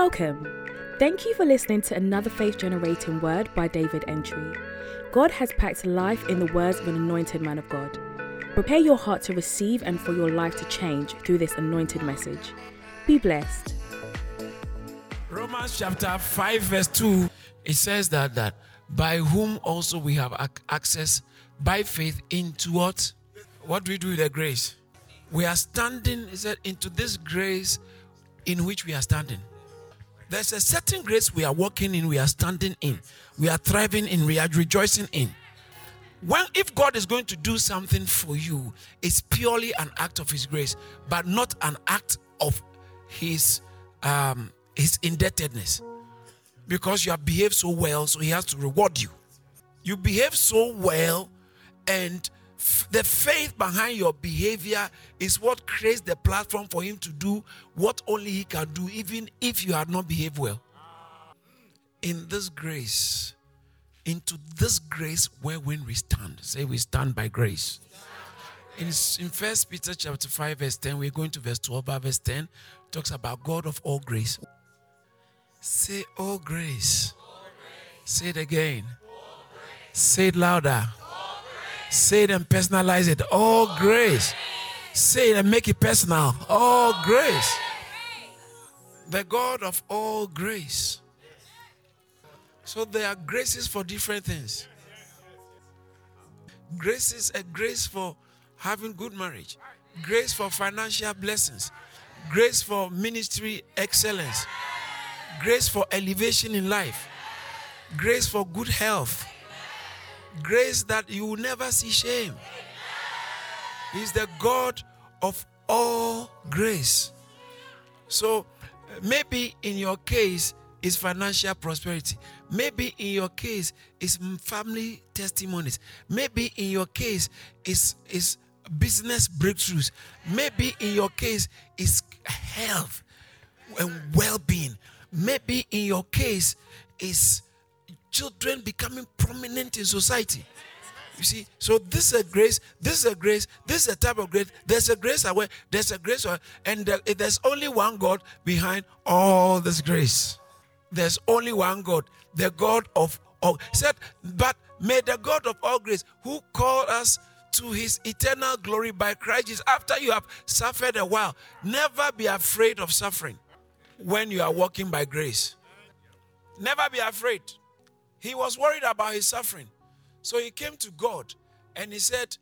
Welcome. Thank you for listening to another faith generating word by David Entry. God has packed life in the words of an anointed man of God. Prepare your heart to receive and for your life to change through this anointed message. Be blessed. Romans chapter 5, verse 2, it says that that by whom also we have ac- access by faith into what? What do we do with the grace? We are standing, he said, into this grace in which we are standing. There's a certain grace we are walking in, we are standing in, we are thriving in, we are rejoicing in. When if God is going to do something for you, it's purely an act of His grace, but not an act of His um, His indebtedness. Because you have behaved so well, so He has to reward you. You behave so well, and the faith behind your behavior is what creates the platform for Him to do what only He can do, even if you have not behaved well. In this grace, into this grace wherein we stand. Say we stand by grace. In, in First Peter chapter 5, verse 10, we're going to verse 12, but verse 10 talks about God of all grace. Say all grace. Say it again. Say it louder. Say it and personalize it. All grace. Say it and make it personal. All grace. The God of all grace. So there are graces for different things. Grace is a grace for having good marriage, grace for financial blessings, grace for ministry excellence, grace for elevation in life, grace for good health, grace that you will never see shame. He's the God of all grace. So maybe in your case, is financial prosperity. Maybe in your case is family testimonies. Maybe in your case is is business breakthroughs. Maybe in your case is health and well-being. Maybe in your case is children becoming prominent in society. You see, so this is a grace, this is a grace, this is a type of grace. There's a grace away, there's a grace, and uh, there's only one God behind all this grace there's only one God, the God of all. Said, but may the God of all grace, who called us to his eternal glory by Christ Jesus, after you have suffered a while, never be afraid of suffering when you are walking by grace. Never be afraid. He was worried about his suffering. So he came to God and he said,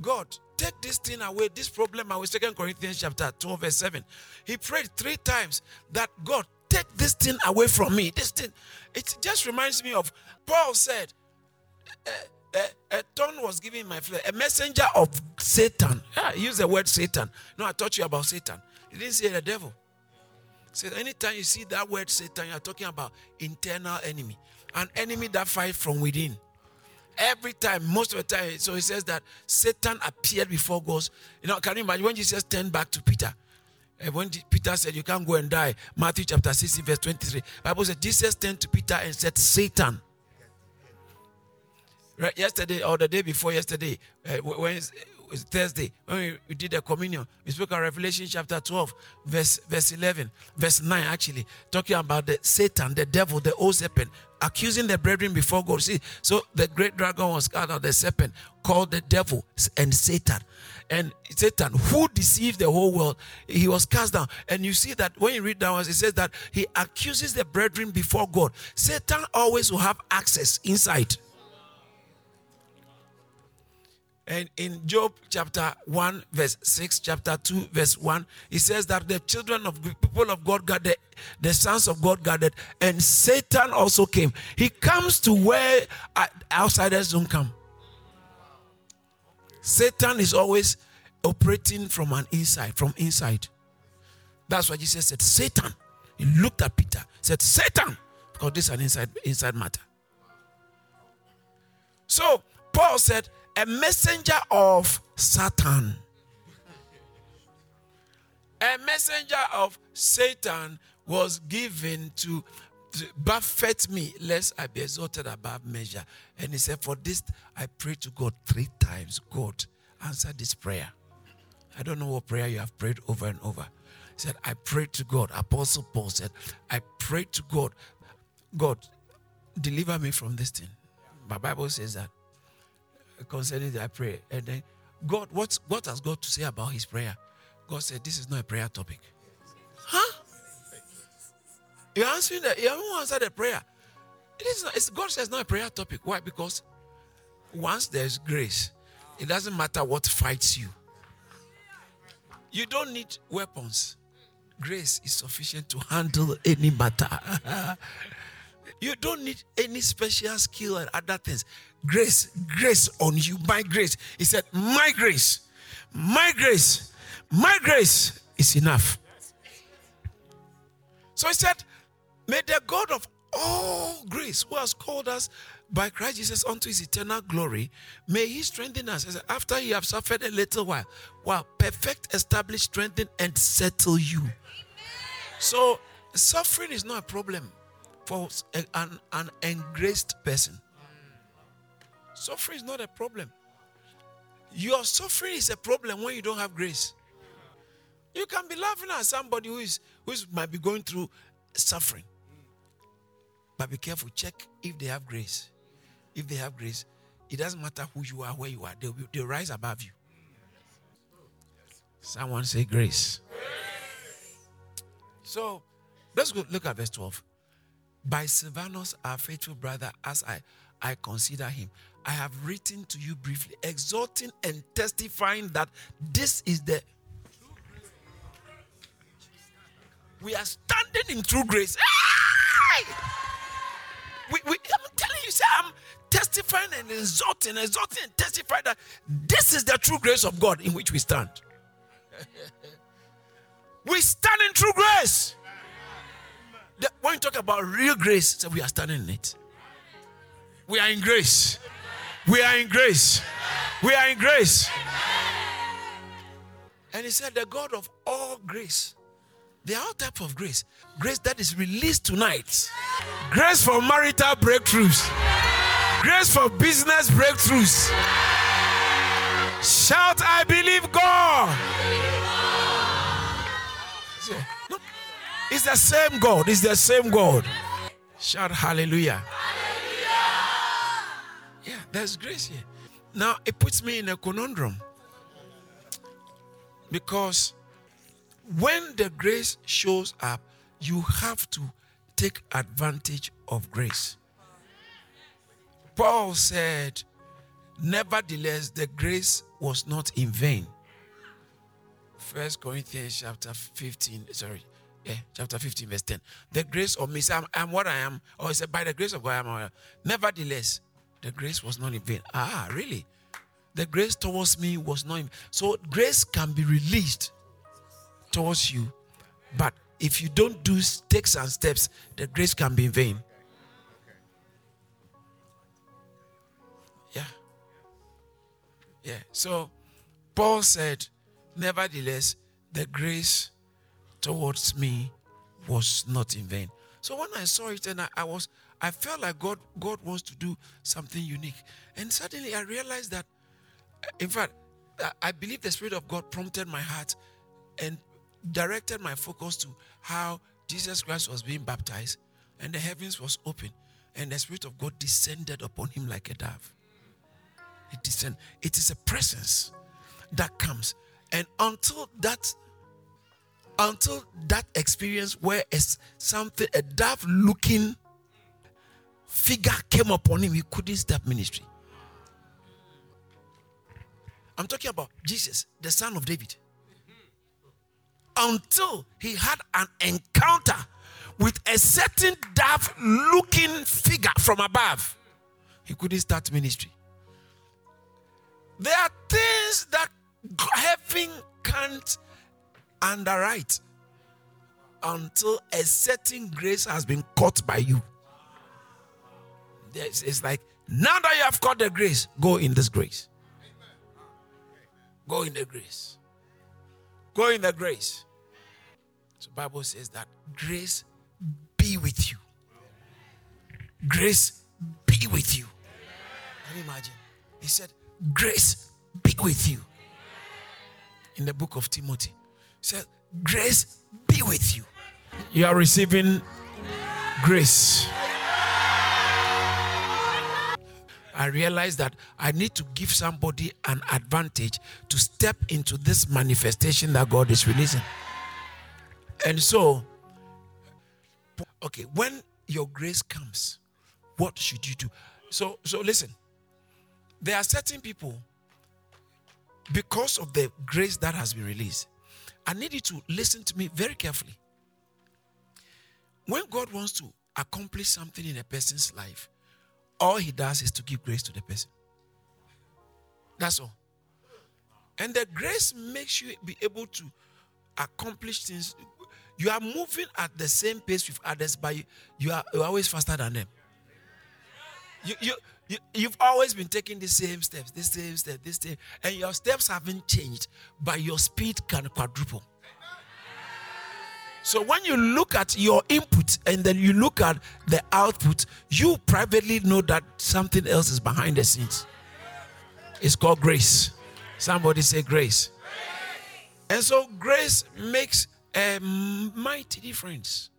God, take this thing away, this problem away. Second Corinthians chapter 12, verse 7. He prayed three times that God take this thing away from me. This thing, it just reminds me of Paul said, a, a, a thorn was given my flesh, a messenger of Satan. Yeah, he used the word Satan. No, I taught you about Satan. He didn't say the devil. So anytime you see that word Satan, you're talking about internal enemy, an enemy that fights from within. Every time, most of the time, so he says that Satan appeared before God. You know, can you imagine when Jesus turned back to Peter? And when Peter said, You can't go and die, Matthew chapter 16, verse 23, Bible said, Jesus turned to Peter and said, Satan. Right, yesterday or the day before yesterday, uh, when Thursday, when we, did the communion, we spoke on Revelation chapter 12, verse, verse 11, verse 9, actually, talking about the Satan, the devil, the old serpent, accusing the brethren before God. See, so the great dragon was called out, the serpent, called the devil and Satan. And Satan, who deceived the whole world, he was cast down. And you see that when you read down, it says that he accuses the brethren before God. Satan always will have access inside. And in Job chapter 1, verse 6, chapter 2, verse 1, he says that the children of people of God gathered, the sons of God gathered, and Satan also came. He comes to where outsiders don't come. Satan is always operating from an inside, from inside. That's why Jesus said, Satan. He looked at Peter, said, Satan, because this is an inside, inside matter. So Paul said, a messenger of Satan. A messenger of Satan was given to, to buffet me, lest I be exalted above measure. And he said, For this I pray to God three times. God, answer this prayer. I don't know what prayer you have prayed over and over. He said, I pray to God. Apostle Paul said, I pray to God. God, deliver me from this thing. My Bible says that concerning that I pray. And then God, what, what has God to say about his prayer? God said, This is not a prayer topic. Huh? You're answering that. You haven't answered the prayer. It is not, it's, God says not a prayer topic. Why? Because once there's grace, it doesn't matter what fights you. You don't need weapons. Grace is sufficient to handle any matter. you don't need any special skill and other things. Grace, grace on you, my grace. He said, My grace, my grace, my grace is enough. So he said, May the God of all grace, who has called us by Christ Jesus unto his eternal glory, may he strengthen us after you have suffered a little while, while perfect, establish, strengthen, and settle you. So, suffering is not a problem for an, an engraced person. Suffering is not a problem. Your suffering is a problem when you don't have grace. You can be laughing at somebody who is who is, might be going through suffering. But be careful, check if they have grace. If they have grace, it doesn't matter who you are, where you are, they'll, they'll rise above you. Someone say grace. So let's go look at verse 12. By Silvanus, our faithful brother, as I, I consider him, I have written to you briefly, exhorting and testifying that this is the we are standing in true grace. We, we, I'm telling you, say, I'm testifying and exhorting, exhorting and testifying that this is the true grace of God in which we stand. we stand in true grace. The, when you talk about real grace, so we are standing in it. We are in grace. We are in grace. We are in grace. And he said, The God of all grace. Are all type of grace. Grace that is released tonight. Grace for marital breakthroughs. Grace for business breakthroughs. Shout, I believe God. It's the same God. It's the same God. Shout hallelujah. There's grace here. Now it puts me in a conundrum. Because when the grace shows up, you have to take advantage of grace. Paul said, Nevertheless, the grace was not in vain. First Corinthians chapter 15, sorry, yeah, chapter 15, verse 10. The grace of me, I'm, I'm what I am, or he said, By the grace of God, I am. Nevertheless, the grace was not in vain. Ah, really? The grace towards me was not in vain. So grace can be released towards you, but if you don't do takes and steps, the grace can be in vain. Yeah. Yeah. So Paul said, Nevertheless, the grace towards me was not in vain. So when I saw it and I, I, was I felt like God God wants to do something unique. And suddenly I realized that in fact I believe the Spirit of God prompted my heart and directed my focus to how Jesus Christ was being baptized and the heavens was open and the Spirit of God descended upon him like a dove. It descend. It is a presence that comes. And until that until that experience where a, something a dove looking figure came upon him, he couldn't start ministry. I'm talking about Jesus, the son of David until he had an encounter with a certain dove looking figure from above. He couldn't start ministry. There are things that heaven can't underwrite until a certain grace has been caught by you. It's like, now that you have got the grace, go in this grace. Go in the grace. Go in the grace. So Bible says that grace be with you. Grace be with you. Can you imagine? He said, Grace be with you. In the book of Timothy. He said, Grace be with you. You are receiving grace. I realized that I need to give somebody an advantage to step into this manifestation that God is releasing. And so, okay, when your grace comes, what should you do? So, so listen. There are certain people because of the grace that has been released. I need you to listen to me very carefully. When God wants to accomplish something in a person's life, all he does is to give grace to the person. That's all. And the grace makes you be able to accomplish things. You are moving at the same pace with others, but you are, you are always faster than them. You, you, you, you've always been taking the same steps, the same step, this step, and your steps haven't changed, but your speed can quadruple. So when you look at your input and then you look at the output, you privately know that something else is behind the scenes. It's called grace. Somebody say grace. And so grace makes a mighty difference.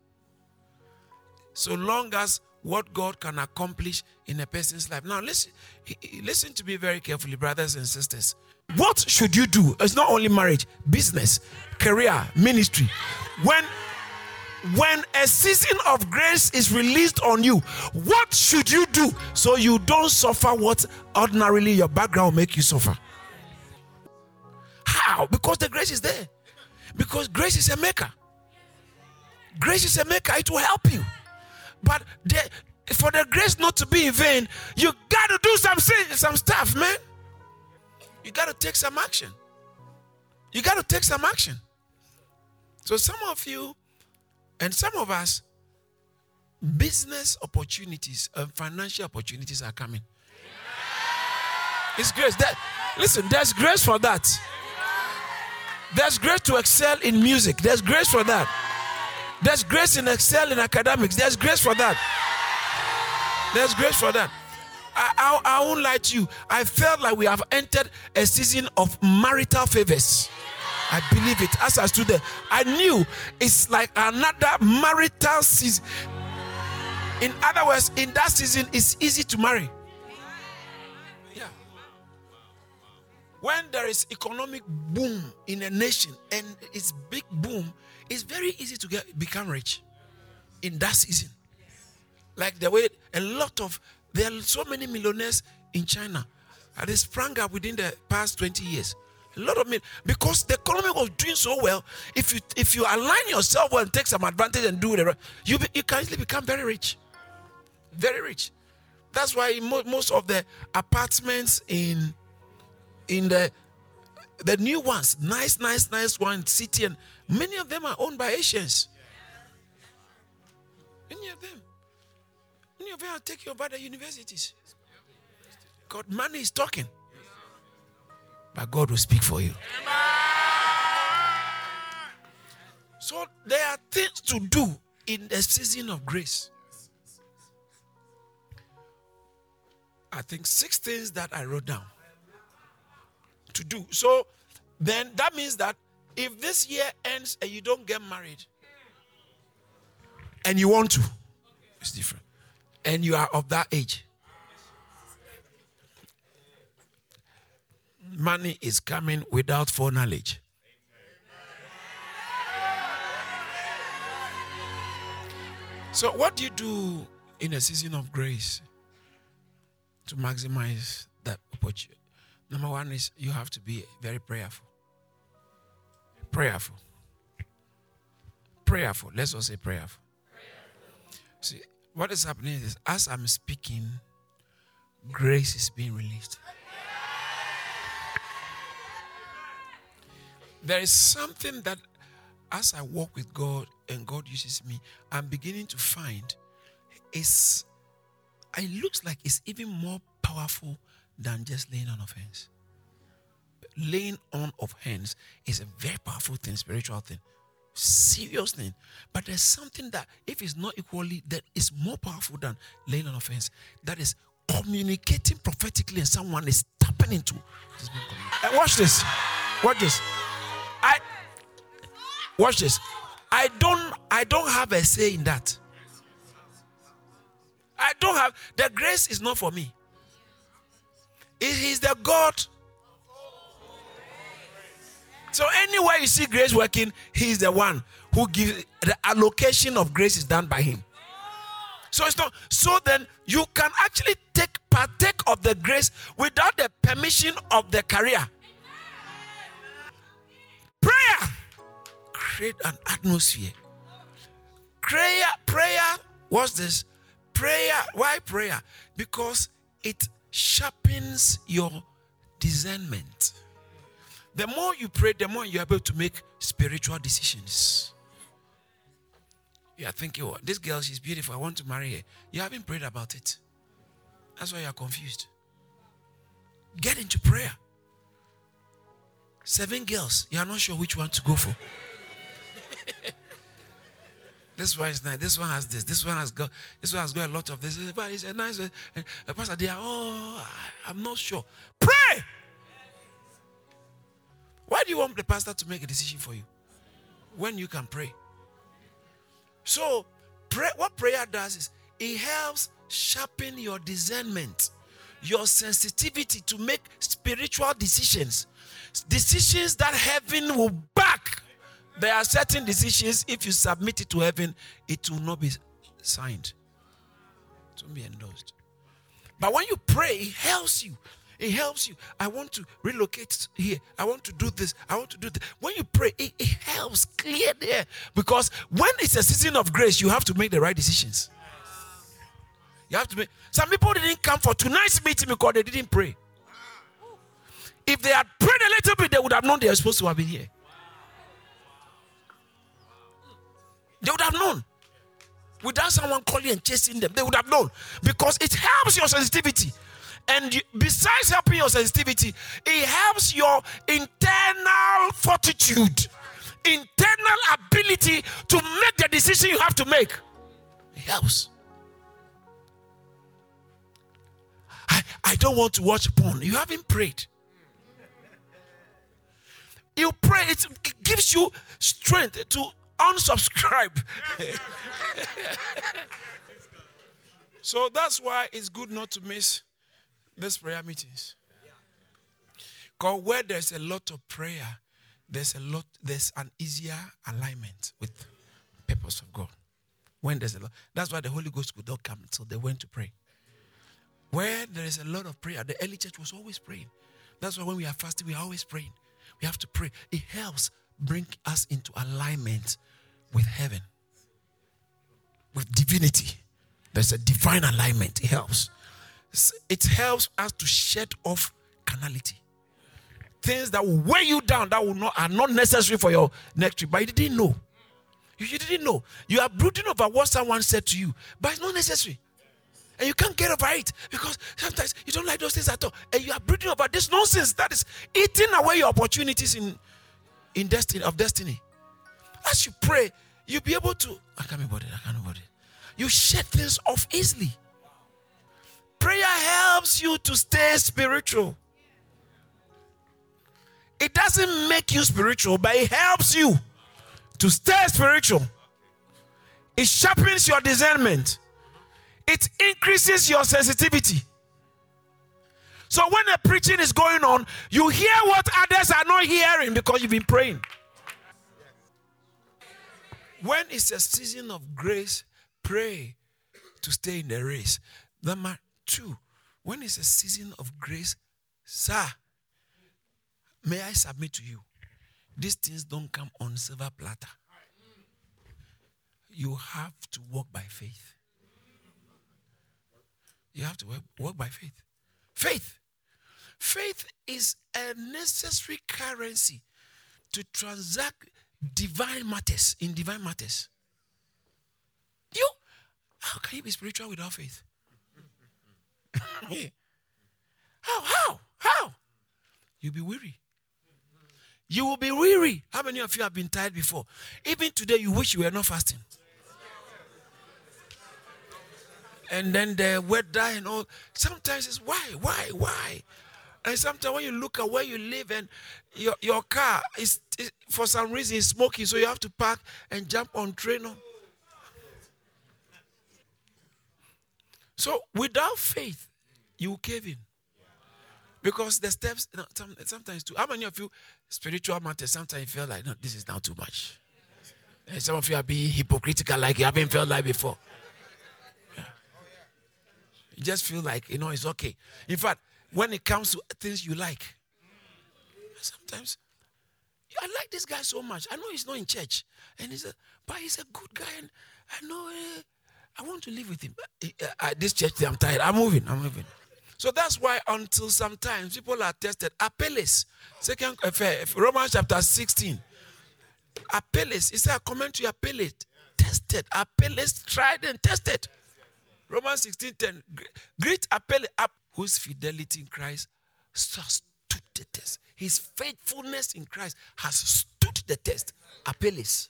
So long as what God can accomplish in a person's life. Now listen, listen to me very carefully, brothers and sisters. What should you do? It's not only marriage, business, career, ministry. When when a season of grace is released on you, what should you do so you don't suffer what ordinarily your background make you suffer? How? Because the grace is there. Because grace is a maker. Grace is a maker. It will help you. But the, for the grace not to be in vain, you got to do some some stuff, man. You got to take some action. You got to take some action. So some of you and some of us, business opportunities and financial opportunities are coming. It's grace. That, listen, there's grace for that. There's grace to excel in music. There's grace for that. There's grace in excel in academics. There's grace for that. There's grace for that. I, I, I won't lie to you. I felt like we have entered a season of marital favors. I believe it. As I stood there, I knew it's like another marital season. In other words, in that season, it's easy to marry. Yeah. When there is economic boom in a nation and it's big boom, it's very easy to get become rich in that season. Like the way a lot of there are so many millionaires in China. And they sprang up within the past 20 years. A lot of men because the economy was doing so well. If you if you align yourself well and take some advantage and do it, you be, you can easily become very rich, very rich. That's why most of the apartments in in the the new ones, nice, nice, nice one city, and many of them are owned by Asians. Many of them, many of them are taken over the universities. God, money is talking but God will speak for you. So there are things to do in the season of grace. I think six things that I wrote down to do. So then that means that if this year ends and you don't get married and you want to, it's different. And you are of that age, money is coming without foreknowledge. So, what do you do in a season of grace to maximize that opportunity? Number one is you have to be very prayerful. Prayerful. Prayerful. Let's all say prayerful. prayerful. See, what is happening is as I'm speaking, grace is being released. There is something that as I walk with God and God uses me, I'm beginning to find is it looks like it's even more powerful than just laying on of hands. Laying on of hands is a very powerful thing, spiritual thing, serious thing. But there's something that, if it's not equally, that is more powerful than laying on of hands. That is communicating prophetically, and someone is tapping into. Uh, watch this. Watch this. I Watch this. I don't I don't have a say in that. I don't have the grace is not for me. It is the God. So anywhere you see grace working, he is the one who gives the allocation of grace is done by him. So it's not so then you can actually take partake of the grace without the permission of the career. Prayer create an atmosphere. Prayer, prayer, what's this? Prayer, why prayer? Because it sharpens your discernment. The more you pray, the more you're able to make spiritual decisions. You are thinking, oh, this girl, she's beautiful. I want to marry her. You haven't prayed about it. That's why you're confused. Get into prayer. Seven girls, you are not sure which one to go for. this one is nice. This one has this. This one has got. This one has got a lot of this. But it's a nice. Uh, pastor, they are. Oh, I'm not sure. Pray. Why do you want the pastor to make a decision for you when you can pray? So, pray, what prayer does is it helps sharpen your discernment, your sensitivity to make spiritual decisions, decisions that heaven will back. There are certain decisions, if you submit it to heaven, it will not be signed, it will be endorsed. But when you pray, it helps you. It helps you. I want to relocate here. I want to do this. I want to do this. When you pray, it, it helps clear there. Because when it's a season of grace, you have to make the right decisions. You have to make. Some people didn't come for tonight's meeting because they didn't pray. If they had prayed a little bit, they would have known they were supposed to have been here. They would have known. Without someone calling and chasing them, they would have known. Because it helps your sensitivity. And besides helping your sensitivity, it helps your internal fortitude, internal ability to make the decision you have to make. It helps. I, I don't want to watch porn. You haven't prayed. You pray, it gives you strength to unsubscribe. so that's why it's good not to miss these prayer meetings. Because where there's a lot of prayer, there's a lot, there's an easier alignment with purpose of God. When there's a lot, that's why the Holy Ghost could not come until they went to pray. Where there is a lot of prayer, the early church was always praying. That's why when we are fasting, we are always praying. We have to pray. It helps bring us into alignment with heaven, with divinity. There's a divine alignment. It helps. It helps us to shed off carnality. Things that will weigh you down that will not are not necessary for your next trip, but you didn't know. You, you didn't know. You are brooding over what someone said to you, but it's not necessary. And you can't get over it because sometimes you don't like those things at all. And you are brooding over this nonsense that is eating away your opportunities in, in destiny of destiny. As you pray, you'll be able to I can't be bothered, I can't be bothered. You shed things off easily. Prayer helps you to stay spiritual. It doesn't make you spiritual, but it helps you to stay spiritual. It sharpens your discernment it increases your sensitivity. So when a preaching is going on, you hear what others are not hearing because you've been praying. When it's a season of grace, pray to stay in the race. Number two, when it's a season of grace, sir, may I submit to you? These things don't come on silver platter. You have to walk by faith. You have to work, work by faith. Faith. Faith is a necessary currency to transact divine matters in divine matters. You, how can you be spiritual without faith? how, how, how? You'll be weary. You will be weary. How many of you have been tired before? Even today, you wish you were not fasting and then the weather and all. Sometimes it's why, why, why? And sometimes when you look at where you live and your, your car is, is for some reason is smoking, so you have to park and jump on train. So without faith, you cave in. Because the steps, sometimes too. How many of you spiritual matters? Sometimes feel like, no, this is now too much. And some of you are being hypocritical, like you haven't felt like before. Yeah. You just feel like you know it's okay. In fact, when it comes to things you like, sometimes I like this guy so much. I know he's not in church, and he's a, but he's a good guy, and I know uh, I want to live with him. Uh, uh, this church, I'm tired. I'm moving. I'm moving. So that's why until sometimes people are tested. Apelles, second uh, Romans chapter 16. Apelles, is said, comment to Apelles, tested. Apelles tried and tested. Romans 16 10. Great Apelles, whose fidelity in Christ stood the test. His faithfulness in Christ has stood the test. Apelles.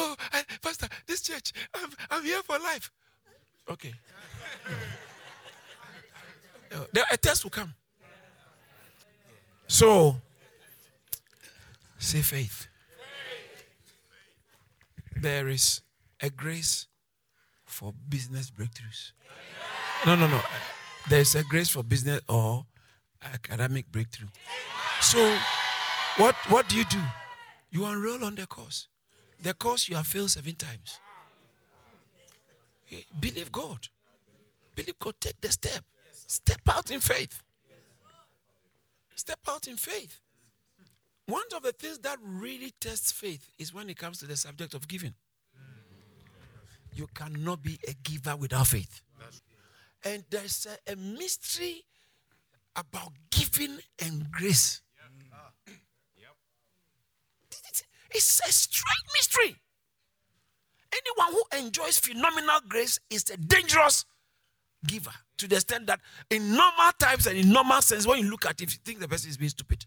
Oh, I, Pastor, this church, I'm, I'm here for life. Okay. Uh, there, a test will come. So, say faith. There is a grace for business breakthroughs. No, no, no. There's a grace for business or academic breakthrough. So, what, what do you do? You enroll on the course. The course you have failed seven times. Eh, believe God. Believe God. Take the step. Step out in faith. Step out in faith. One of the things that really tests faith is when it comes to the subject of giving. You cannot be a giver without faith. And there's a, a mystery about giving and grace. It's a strange mystery. Anyone who enjoys phenomenal grace is a dangerous giver to the extent that in normal times and in normal sense, when you look at it, you think the person is being stupid.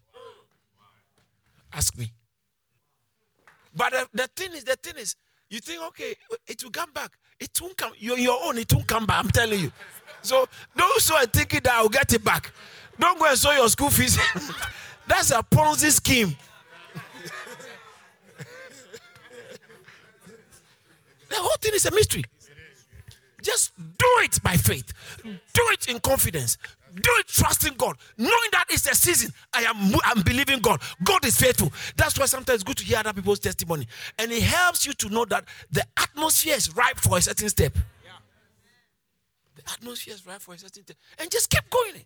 Ask me. But the, the thing is, the thing is, you think, okay, it will come back. It won't come. You're your own, it won't come back. I'm telling you. So those who are thinking that I'll get it back, don't go and show your school fees. That's a Ponzi scheme. The whole thing is a mystery. Just do it by faith. Do it in confidence. Do it trusting God, knowing that it's a season. I am I'm believing God. God is faithful. That's why sometimes it's good to hear other people's testimony. And it helps you to know that the atmosphere is ripe for a certain step. The atmosphere is ripe for a certain step. And just keep going.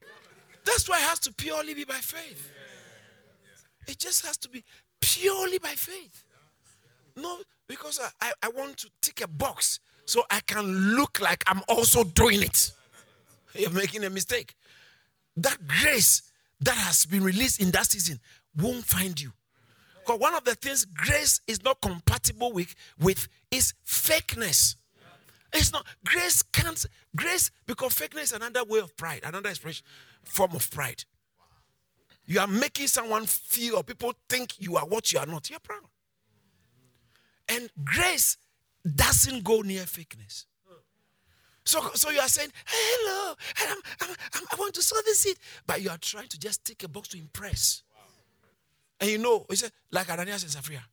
That's why it has to purely be by faith. It just has to be purely by faith. No, because I, I, want to tick a box so I can look like I'm also doing it. You're making a mistake. That grace that has been released in that season won't find you. Because one of the things grace is not compatible with, with is fakeness. It's not grace can't grace because fakeness is another way of pride, another expression form of pride. You are making someone feel or people think you are what you are not. You're proud. And grace doesn't go near fakeness. So, so you are saying, hello, I'm, I'm, I'm, i want to sow this seed. But you are trying to just take a box to impress. And you know, he said, like Ananias and Sapphira.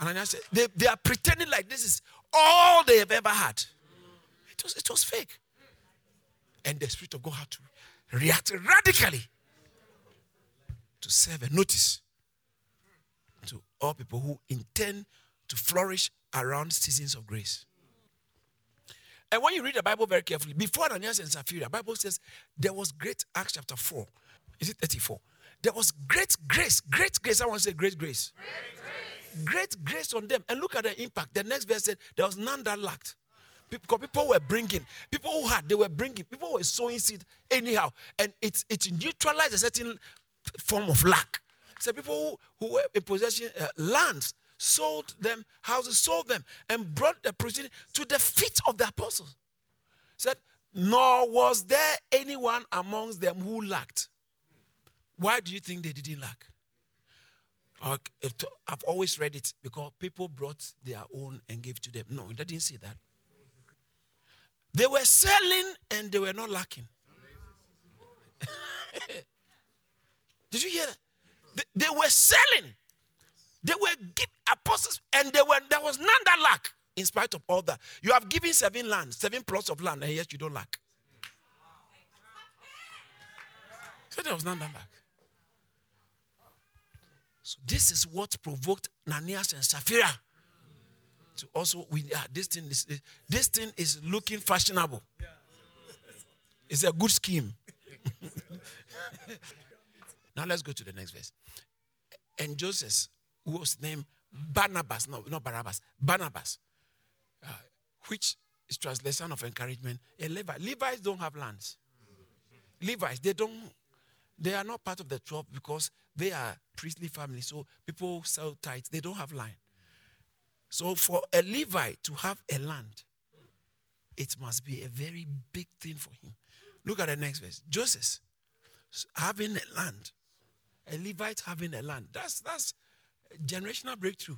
Ananias said, they, they are pretending like this is all they have ever had. It was, it was fake. And the Spirit of God had to react radically to serve a notice all people who intend to flourish around seasons of grace. And when you read the Bible very carefully, before Ananias and Sapphira, the Bible says there was great, Acts chapter 4. Is it 34? There was great grace, great grace. I want to say great grace. Great grace. Great grace on them. And look at the impact. The next verse said there was none that lacked. Because people were bringing, people who had, they were bringing, people were sowing seed anyhow. And it, it neutralized a certain form of lack. So people who, who were in possession uh, lands sold them houses, sold them, and brought the proceeds to the feet of the apostles. Said, nor was there anyone amongst them who lacked. Why do you think they didn't lack? I've always read it because people brought their own and gave to them. No, they didn't say that. They were selling and they were not lacking. Did you hear that? They, were selling. They were apostles, and they were there was none that lack. In spite of all that, you have given seven land, seven plots of land, and yet you don't lack. So there was none that lack. So this is what provoked Ananias and Sapphira to also we ah, this thing is this thing is looking fashionable. It's a good scheme. now let's go to the next verse. And Joseph, who was named Barnabas, no, not Barabbas, Barnabas, uh, which is translation of encouragement. A Levi. Levites don't have lands. Levites, they don't, they are not part of the 12 because they are priestly family. So people sell tithes, they don't have land. So for a Levite to have a land, it must be a very big thing for him. Look at the next verse. Joseph having a land, a Levite having a land. That's that's generational breakthrough.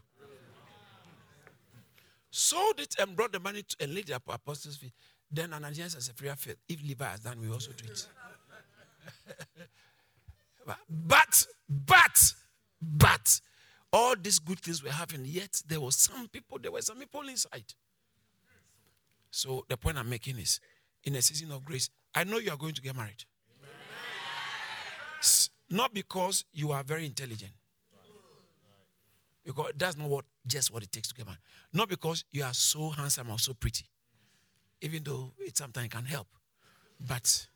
Sold it um, and brought the money to and laid the apostles' feet. Then Ananias and Sapphira faith. If Levi has done, we also do it. but, but, but, all these good things were happening, yet there were some people, there were some people inside. So the point I'm making is in a season of grace, I know you are going to get married. Not because you are very intelligent. Because that's not what just what it takes to get married. Not because you are so handsome or so pretty. Even though it sometimes can help. But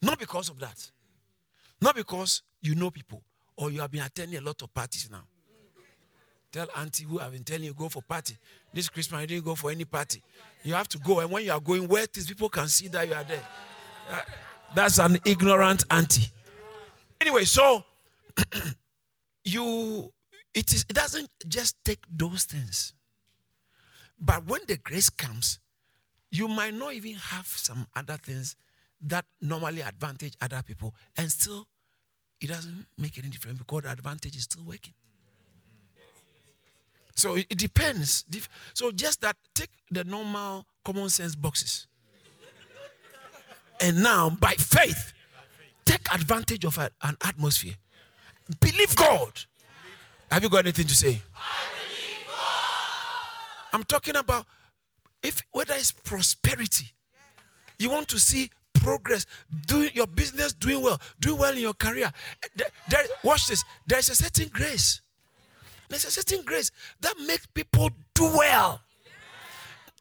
not because of that. Not because you know people or you have been attending a lot of parties now. Tell auntie who I've been telling you go for party. This Christmas you didn't go for any party. You have to go, and when you are going, where these people can see that you are there. Uh, that's an ignorant auntie. Anyway, so you it is it doesn't just take those things. But when the grace comes, you might not even have some other things that normally advantage other people, and still it doesn't make any difference because the advantage is still working. So it, it depends. So just that, take the normal common sense boxes. And now, by faith, take advantage of a, an atmosphere. Believe God. Have you got anything to say? I'm talking about if whether it's prosperity, you want to see progress, doing your business doing well, doing well in your career. There, there, watch this. There is a certain grace. There's a certain grace that makes people do well.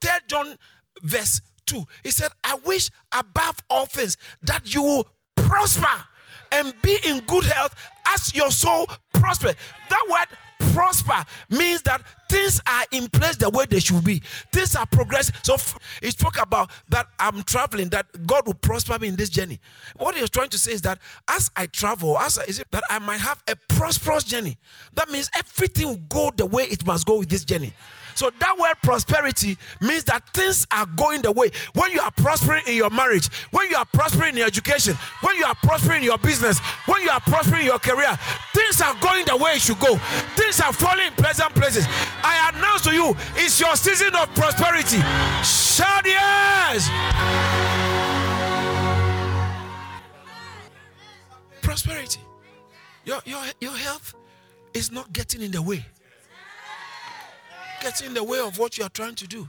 Third John verse 2. He said, I wish above all things that you will prosper and be in good health as your soul prosper. That word prosper means that things are in place the way they should be. Things are progressing. So he spoke about that I'm traveling, that God will prosper me in this journey. What he was trying to say is that as I travel, as I, is it that I might have a prosperous journey. That means everything will go the way it must go with this journey. So that word prosperity means that things are going the way. When you are prospering in your marriage, when you are prospering in your education, when you are prospering in your business, when you are prospering in your career, things are going the way it should go. Things are falling in pleasant places. I announce to you, it's your season of prosperity. Shout yes! Prosperity. Your, your, your health is not getting in the way gets in the way of what you are trying to do.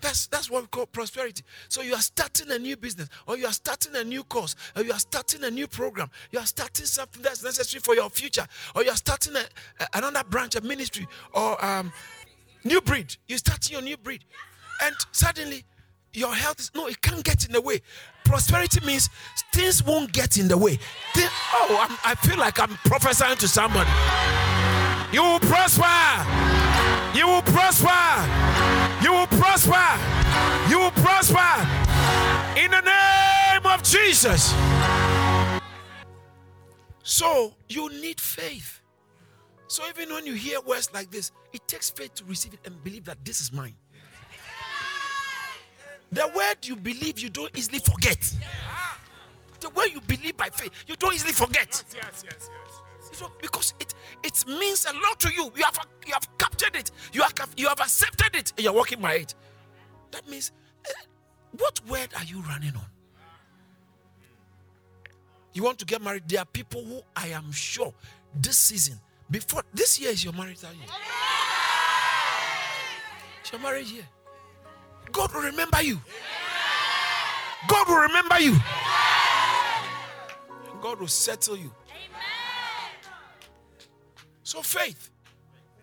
That's, that's what we call prosperity. So you are starting a new business, or you are starting a new course, or you are starting a new program. You are starting something that's necessary for your future, or you are starting a, a, another branch of ministry, or um, new breed. You're starting your new breed. And suddenly, your health is no, it can't get in the way. Prosperity means things won't get in the way. Oh, I'm, I feel like I'm prophesying to somebody. You will prosper. You will prosper. You will prosper. You will prosper. In the name of Jesus. So you need faith. So even when you hear words like this, it takes faith to receive it and believe that this is mine. The word you believe, you don't easily forget. The word you believe by faith, you don't easily forget. Yes, yes, yes because it it means a lot to you. You have you have captured it. You have you have accepted it, and you're walking by it. That means, uh, what word are you running on? You want to get married? There are people who I am sure this season, before this year is your marital year. It's your marriage year. God will remember you. God will remember you. God will settle you. So faith.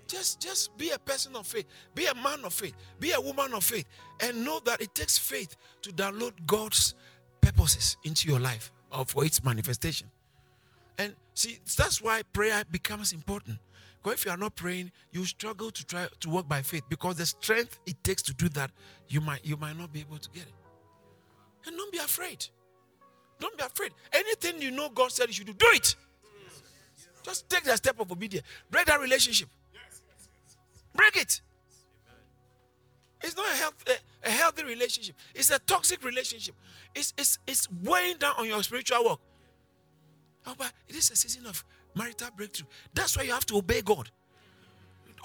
Just just be a person of faith. Be a man of faith. Be a woman of faith. And know that it takes faith to download God's purposes into your life or for its manifestation. And see, that's why prayer becomes important. Because if you are not praying, you struggle to try to work by faith because the strength it takes to do that, you might you might not be able to get it. And don't be afraid. Don't be afraid. Anything you know God said you should do, do it. Just take the step of obedience. Break that relationship. Break it. It's not a, health, a, a, healthy relationship. It's a toxic relationship. It's, it's, it's weighing down on your spiritual work. Oh, but it is a season of marital breakthrough. That's why you have to obey God.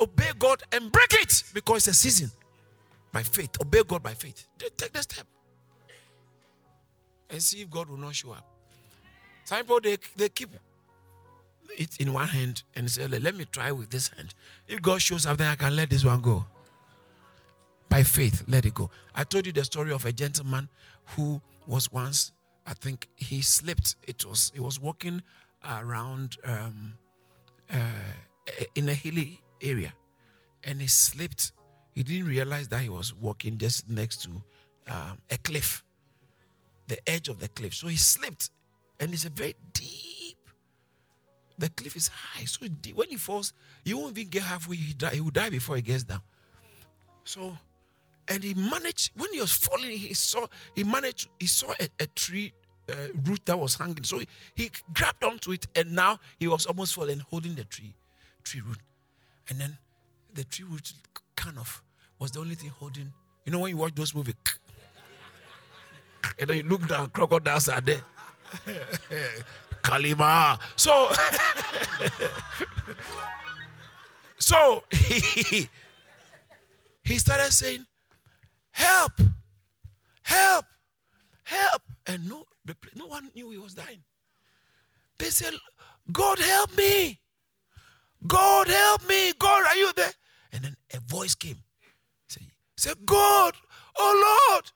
Obey God and break it because it's a season. By faith. Obey God by faith. Take the step. And see if God will not show up. Some people they, they keep it in one hand and say, Let me try with this hand. If God shows up, then I can let this one go. By faith, let it go. I told you the story of a gentleman who was once, I think he slipped. It was he was walking around um, uh, in a hilly area, and he slipped. He didn't realize that he was walking just next to um, a cliff, the edge of the cliff. So he slipped, and it's a very deep. The cliff is high, so when he falls, he won't even get halfway. He die. He will die before he gets down. So, and he managed when he was falling. He saw he managed. He saw a, a tree uh, root that was hanging. So he, he grabbed onto it, and now he was almost falling, holding the tree, tree root. And then the tree root kind of was the only thing holding. You know when you watch those movies, and then you look down, crocodiles are there. Kalima. So, so he, he started saying, "Help, help, help!" And no, no one knew he was dying. They said, God help me. God help me. God, are you there? And then a voice came. Say, say God, oh Lord.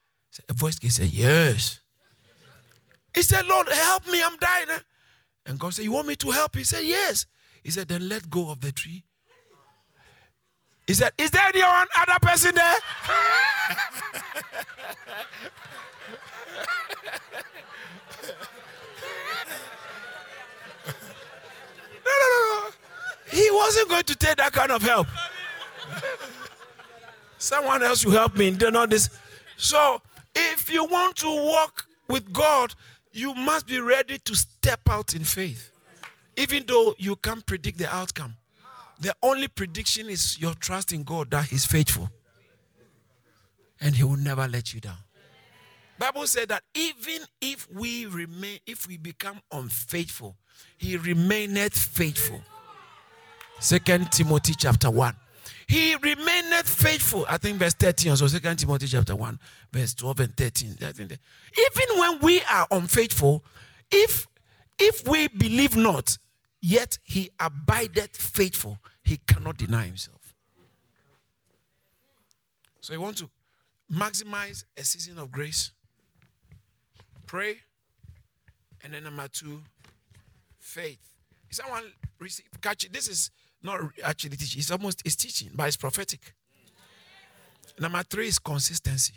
A voice came, say, Yes. He said, Lord, help me. I'm dying. And God said, You want me to help? He said, Yes. He said, Then let go of the tree. He said, Is there any other person there? No, no, no, no. He wasn't going to take that kind of help. Someone else will help me. Do not this. So, if you want to walk with God, you must be ready to step out in faith, even though you can't predict the outcome. The only prediction is your trust in God that He's faithful, and He will never let you down. Bible said that even if we remain, if we become unfaithful, he remaineth faithful. Second Timothy chapter 1. He remaineth faithful. I think verse 13 so Second Timothy chapter 1, verse 12 and 13. Even when we are unfaithful, if if we believe not, yet he abideth faithful. He cannot deny himself. So you want to maximize a season of grace. Pray. And then number two, faith. Is Someone receive catch it. This is not actually teaching, it's almost it's teaching, but it's prophetic. Number three is consistency.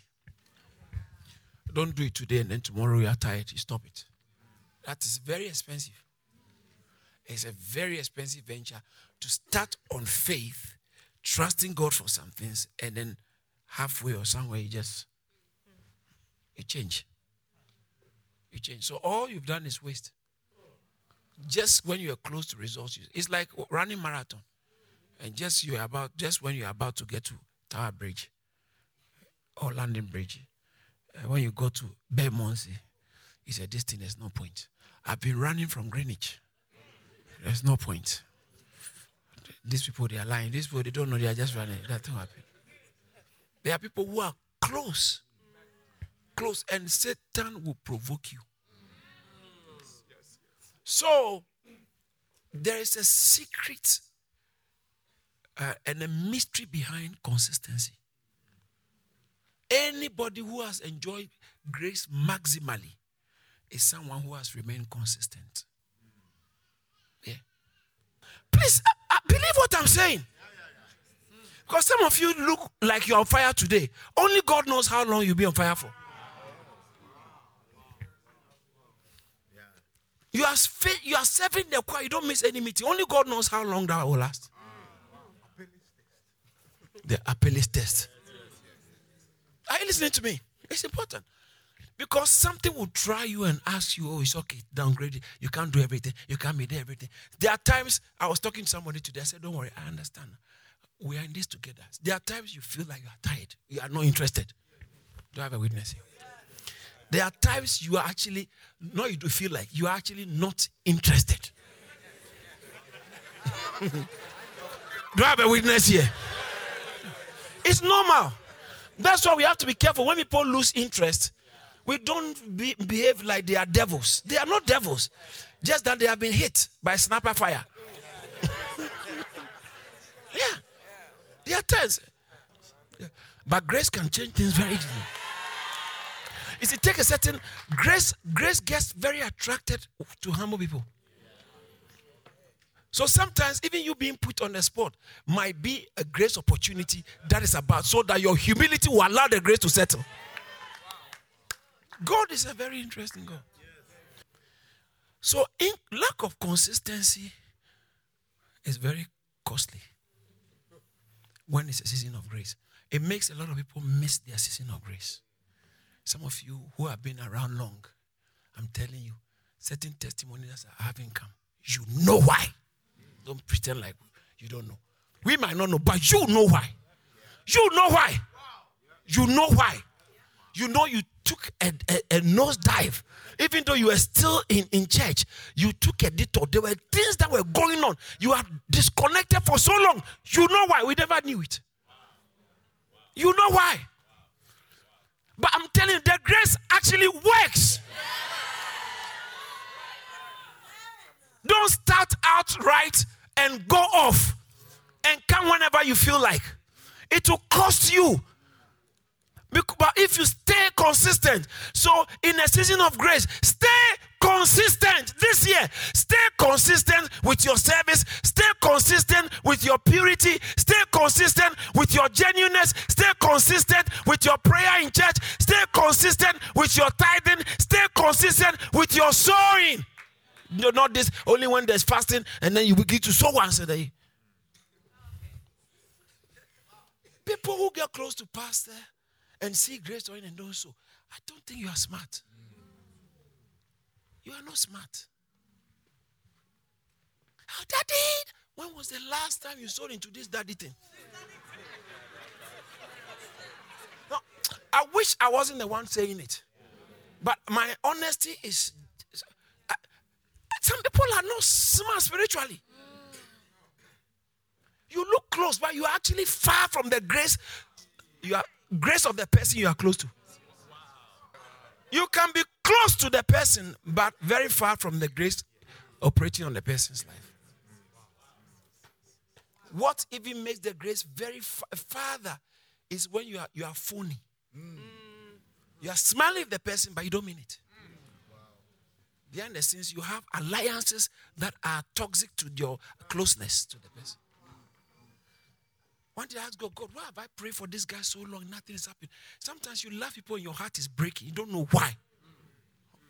Don't do it today and then tomorrow you are tired, you stop it. That is very expensive. It's a very expensive venture to start on faith, trusting God for some things, and then halfway or somewhere you just you change. You change. So all you've done is waste just when you are close to resources, it's like running marathon. And just you are about just when you are about to get to Tower Bridge or London Bridge, uh, when you go to Bermondsey, he said, This thing there's no point. I've been running from Greenwich. There's no point. These people they are lying. These people they don't know they are just running. That thing happen. There are people who are close. Close, and Satan will provoke you So there is a secret uh, and a mystery behind consistency. Anybody who has enjoyed grace maximally is someone who has remained consistent. Yeah. Please uh, uh, believe what I'm saying. Because some of you look like you're on fire today. Only God knows how long you'll be on fire for. You are, you are serving the choir, you don't miss any meeting. Only God knows how long that will last. The Apelles test. Are you listening to me? It's important. Because something will try you and ask you, oh, it's okay, downgrade it. You can't do everything. You can't be there everything. There are times, I was talking to somebody today. I said, don't worry, I understand. We are in this together. There are times you feel like you are tired. You are not interested. Do I have a witness here? There are times you are actually, no, you do feel like you are actually not interested. do I have a witness here? It's normal. That's why we have to be careful. When people lose interest, we don't be, behave like they are devils. They are not devils, just that they have been hit by sniper fire. yeah. They are times. But grace can change things very easily. You take a certain grace, grace gets very attracted to humble people. So sometimes even you being put on the spot might be a grace opportunity that is about so that your humility will allow the grace to settle. God is a very interesting God. So in lack of consistency is very costly when it's a season of grace. It makes a lot of people miss their season of grace. Some of you who have been around long, I'm telling you, certain testimonies are having come. You know why. Don't pretend like you don't know. We might not know, but you know why. You know why. You know why. You know you took a, a, a nosedive. Even though you were still in, in church, you took a detour. There were things that were going on. You are disconnected for so long. You know why. We never knew it. You know why. But I'm telling you, the grace actually works. Don't start out right and go off and come whenever you feel like. It will cost you. But if you stay consistent, so in a season of grace, stay consistent this year. Stay consistent with your service. Stay consistent with your purity. Stay consistent with your genuineness. Stay consistent with your prayer in church. Stay consistent with your tithing. Stay consistent with your sowing. No, not this only when there's fasting and then you begin to sow once a day. People who get close to pastor and see grace oil and do so, I don't think you are smart. You are not smart. How daddy? When was the last time you sold into this daddy thing? I wish I wasn't the one saying it. But my honesty is some people are not smart spiritually. You look close, but you are actually far from the grace. You are grace of the person you are close to. You can be close to the person, but very far from the grace operating on the person's life. What even makes the grace very farther is when you are you are phony. Mm. You are smiling at the person, but you don't mean it behind the scenes, you have alliances that are toxic to your closeness to the person. One day I asked God, God, why have I prayed for this guy so long? Nothing is happening. Sometimes you love people and your heart is breaking. You don't know why.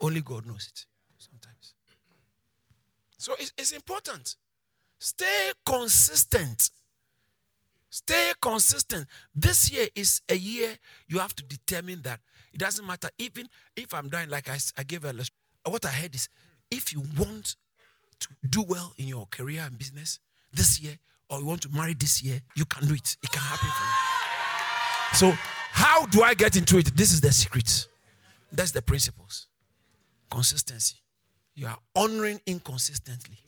Only God knows it. Sometimes. So it's, it's important. Stay consistent. Stay consistent. This year is a year you have to determine that it doesn't matter. Even if I'm dying, like I, I gave a what I heard is if you want to do well in your career and business this year, or you want to marry this year, you can do it. It can happen for you. So, how do I get into it? This is the secret. That's the principles. Consistency. You are honoring inconsistently.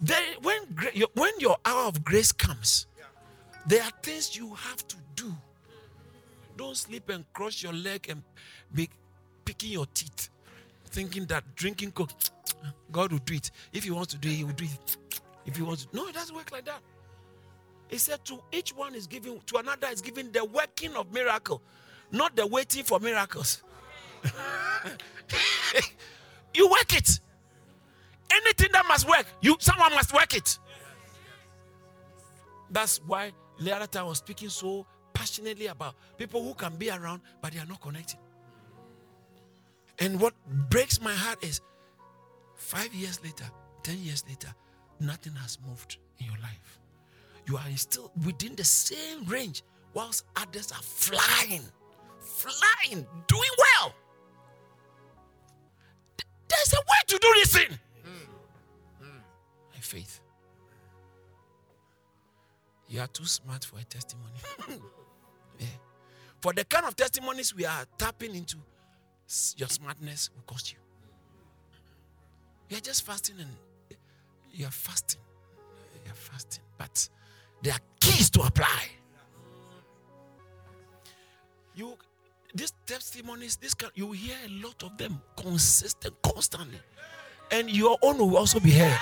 Then, when, when your hour of grace comes, there are things you have to do. Don't sleep and cross your leg and be picking your teeth, thinking that drinking coke, God will do it. If He wants to do it, He will do it. If He wants no, it doesn't work like that. He said to each one is giving, to another is giving the working of miracle, not the waiting for miracles. you work it. Anything that must work, you someone must work it. That's why the other time I was speaking so passionately about people who can be around but they are not connected. And what breaks my heart is five years later, 10 years later, nothing has moved in your life. You are still within the same range, whilst others are flying, flying, doing well. There's a way to do this thing. My faith. You are too smart for a testimony. yeah. For the kind of testimonies we are tapping into, your smartness will cost you. You're just fasting and you're fasting. You're fasting. But there are keys to apply. You these testimonies, this can, you hear a lot of them consistent, constantly. And your own will also be heard.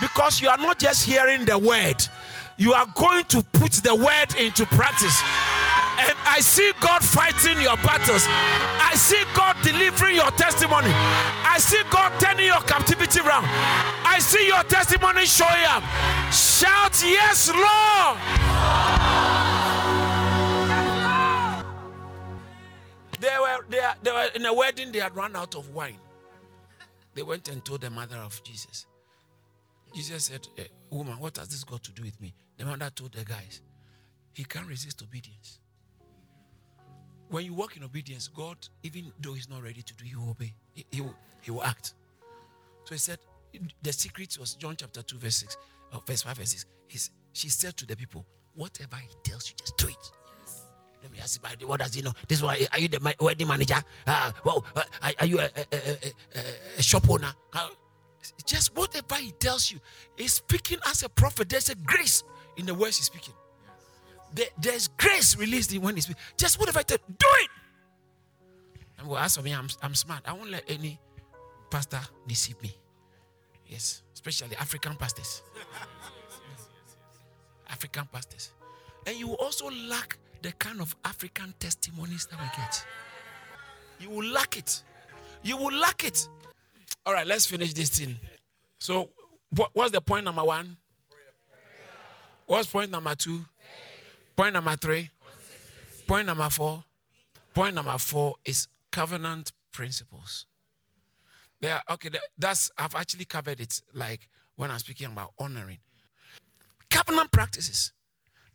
Because you are not just hearing the word, you are going to put the word into practice. I see God fighting your battles. I see God delivering your testimony. I see God turning your captivity around. I see your testimony showing up. Shout, Yes, Lord. They were, they, they were in a wedding, they had run out of wine. They went and told the mother of Jesus. Jesus said, hey, Woman, what has this got to do with me? The mother told the guys, He can't resist obedience. When you walk in obedience, God, even though He's not ready to do, He will obey. He, he, will, he will act. So He said, the secret was John chapter 2, verse 6, uh, verse 5, verse 6. He's, she said to the people, Whatever He tells you, just do it. Let me ask you, what does he know? This one, are you the wedding manager? Uh, well, uh, are you a, a, a, a shop owner? Uh, just whatever he tells you. He's speaking as a prophet. There's a grace in the words he's speaking. There, there's grace released when he speaks. Just whatever I tell do it. And well, as for me, I'm, I'm smart. I won't let any pastor deceive me. Yes, especially African pastors. African pastors. And you will also lack the kind of African testimonies that we get. You will lack it. You will lack it. All right, let's finish this thing. So, what, what's the point number one? What's point number two? Point number three? Point number four? Point number four is covenant principles. Yeah, okay, that's I've actually covered it like when I'm speaking about honoring. Covenant practices.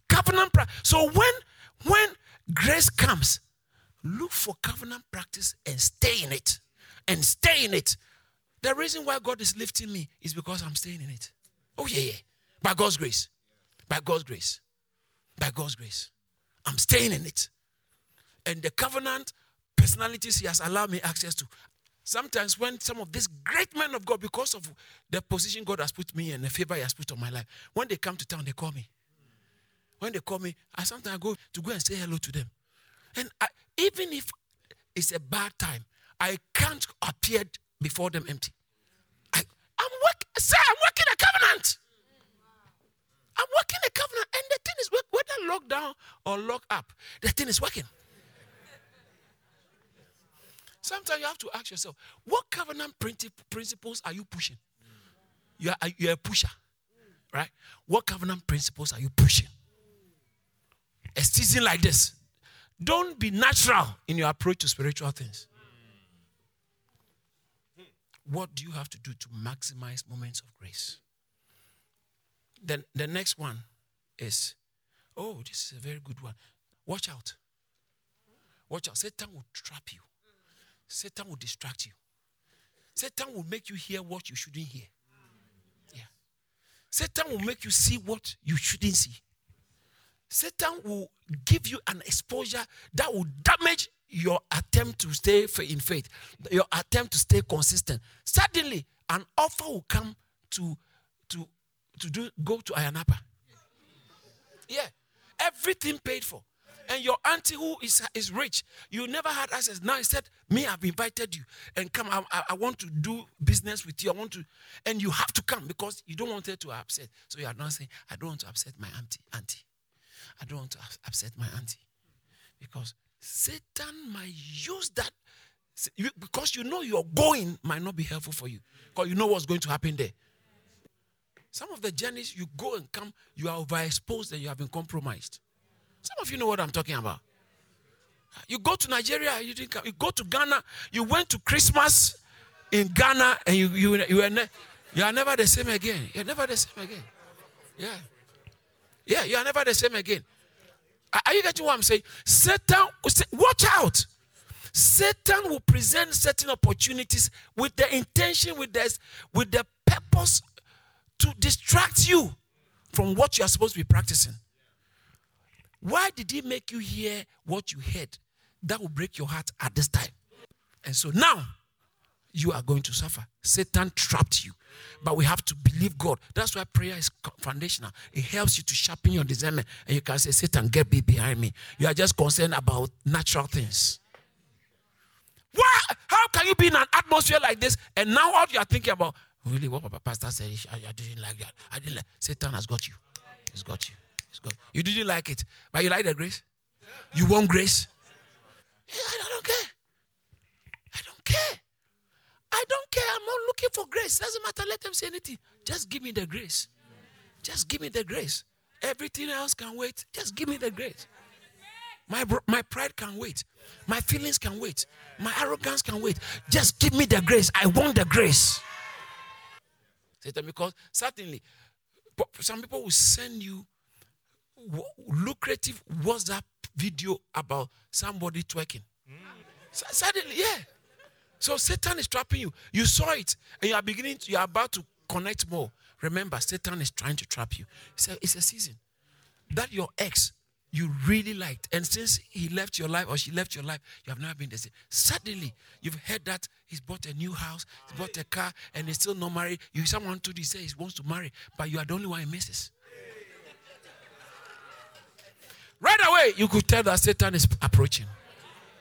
Covenant practice. So when when grace comes, look for covenant practice and stay in it. And stay in it. The reason why God is lifting me is because I'm staying in it. Oh, yeah, yeah. By God's grace. By God's grace. By God's grace. I'm staying in it. And the covenant personalities He has allowed me access to. Sometimes, when some of these great men of God, because of the position God has put me in, the favor He has put on my life, when they come to town, they call me. When they call me, I sometimes go to go and say hello to them. And I, even if it's a bad time, I can't appear before them empty. I, I'm working, sir, I'm working a covenant. Covenant, and the thing is, whether locked down or locked up, the thing is working. Sometimes you have to ask yourself, what covenant principles are you pushing? You are, you're a pusher, right? What covenant principles are you pushing? a season like this, don't be natural in your approach to spiritual things. What do you have to do to maximize moments of grace? Then the next one is, oh, this is a very good one. Watch out. Watch out. Satan will trap you. Satan will distract you. Satan will make you hear what you shouldn't hear. Yeah. Satan will make you see what you shouldn't see. Satan will give you an exposure that will damage your attempt to stay in faith, your attempt to stay consistent. Suddenly, an offer will come to to to do go to Ayia Napa. Yeah, everything paid for. And your auntie who is, is rich, you never had access. Now he said, Me, I've invited you and come. I, I, want to do business with you. I want to, and you have to come because you don't want her to upset. So you are not saying, I don't want to upset my auntie. Auntie. I don't want to upset my auntie. Because Satan might use that because you know you're going might not be helpful for you because you know what's going to happen there. Some of the journeys you go and come, you are overexposed and you have been compromised. Some of you know what I'm talking about. You go to Nigeria, you didn't come. You go to Ghana, you went to Christmas in Ghana, and you you you are, ne- you are never the same again. You're never the same again. Yeah, yeah, you are never the same again. Are you getting what I'm saying? Satan, watch out. Satan will present certain opportunities with the intention, with this, with the purpose to distract you from what you are supposed to be practicing. Why did he make you hear what you heard? That will break your heart at this time. And so now you are going to suffer. Satan trapped you. But we have to believe God. That's why prayer is foundational. It helps you to sharpen your discernment. And you can say, Satan, get behind me. You are just concerned about natural things. Why? How can you be in an atmosphere like this? And now all you are thinking about, really, what my pastor said, I, I didn't like that. I didn't like Satan has got you. He's got you. He's got You You didn't like it, but you like the grace. You want grace. Yeah, I don't care. I don't care. I don't care. I'm not looking for grace. Doesn't matter. Let them say anything. Just give me the grace. Just give me the grace. Everything else can wait. Just give me the grace. My, my pride can wait. My feelings can wait. My arrogance can wait. Just give me the grace. I want the grace. Because certainly, some people will send you lucrative WhatsApp video about somebody twerking. Mm. Suddenly, yeah. So Satan is trapping you. You saw it, and you are beginning. To, you are about to connect more. Remember, Satan is trying to trap you. It's a, it's a season that your ex you really liked, and since he left your life or she left your life, you have never been the same. Suddenly, you've heard that he's bought a new house, he's bought a car, and he's still not married. You someone told you say he wants to marry, but you are the only one he misses. Right away, you could tell that Satan is approaching.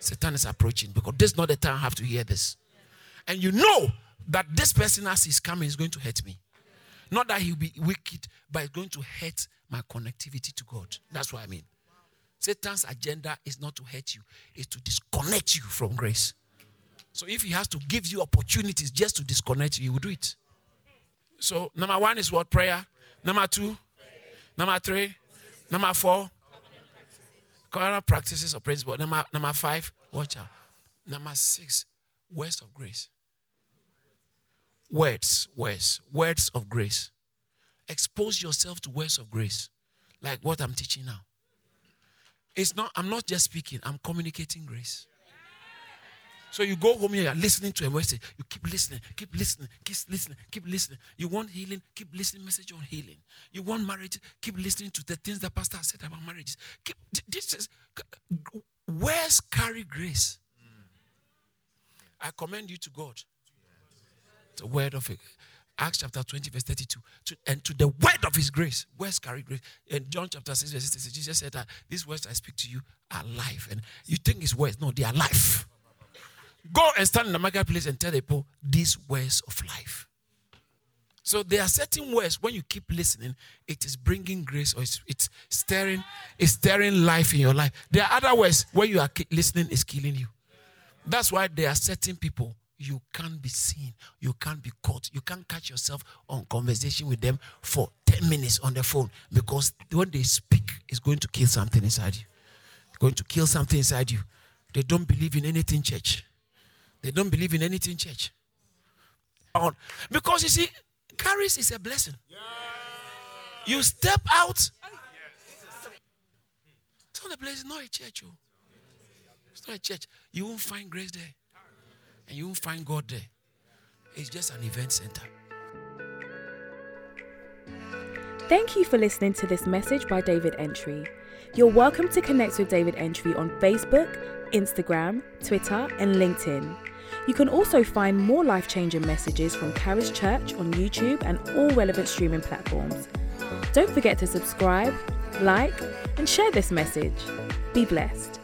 Satan is approaching because this is not the time I have to hear this. And you know that this person, as he's coming, is going to hurt me. Not that he'll be wicked, but it's going to hurt my connectivity to God. That's what I mean. Satan's agenda is not to hurt you, it's to disconnect you from grace. So if he has to give you opportunities just to disconnect you, he will do it. So number one is what? Prayer. Number two. Number three. Number four. Covenant practices or principles. Number, number five, watch out. Number six, words of grace. Words, words, words of grace. Expose yourself to words of grace, like what I'm teaching now. It's not, I'm not just speaking, I'm communicating grace. So you go home here, you're listening to a message. You keep listening, keep listening, keep listening, keep listening. You want healing, keep listening message on healing. You want marriage, keep listening to the things the pastor has said about marriages. Keep this is where's carry grace. I commend you to God. The word of it. Acts chapter 20, verse 32. To, and to the word of his grace. Words carry grace. In John chapter 6, verse 66, Jesus said that these words I speak to you are life. And you think it's words. No, they are life. Go and stand in the marketplace and tell the people these words of life. So there are certain words when you keep listening, it is bringing grace or it's, it's stirring, it's stirring life in your life. There are other words when you are listening is killing you. That's why there are certain people you can't be seen, you can't be caught, you can't catch yourself on conversation with them for 10 minutes on the phone because when they speak, it's going to kill something inside you. It's going to kill something inside you. They don't believe in anything, church. They don't believe in anything, church. Because you see, charis is a blessing. You step out. It's not a place, it's not a church. Oh. It's not a church. You won't find grace there. And you won't find God there. It's just an event center. Thank you for listening to this message by David Entry. You're welcome to connect with David Entry on Facebook, Instagram, Twitter, and LinkedIn. You can also find more life changing messages from Charis Church on YouTube and all relevant streaming platforms. Don't forget to subscribe, like, and share this message. Be blessed.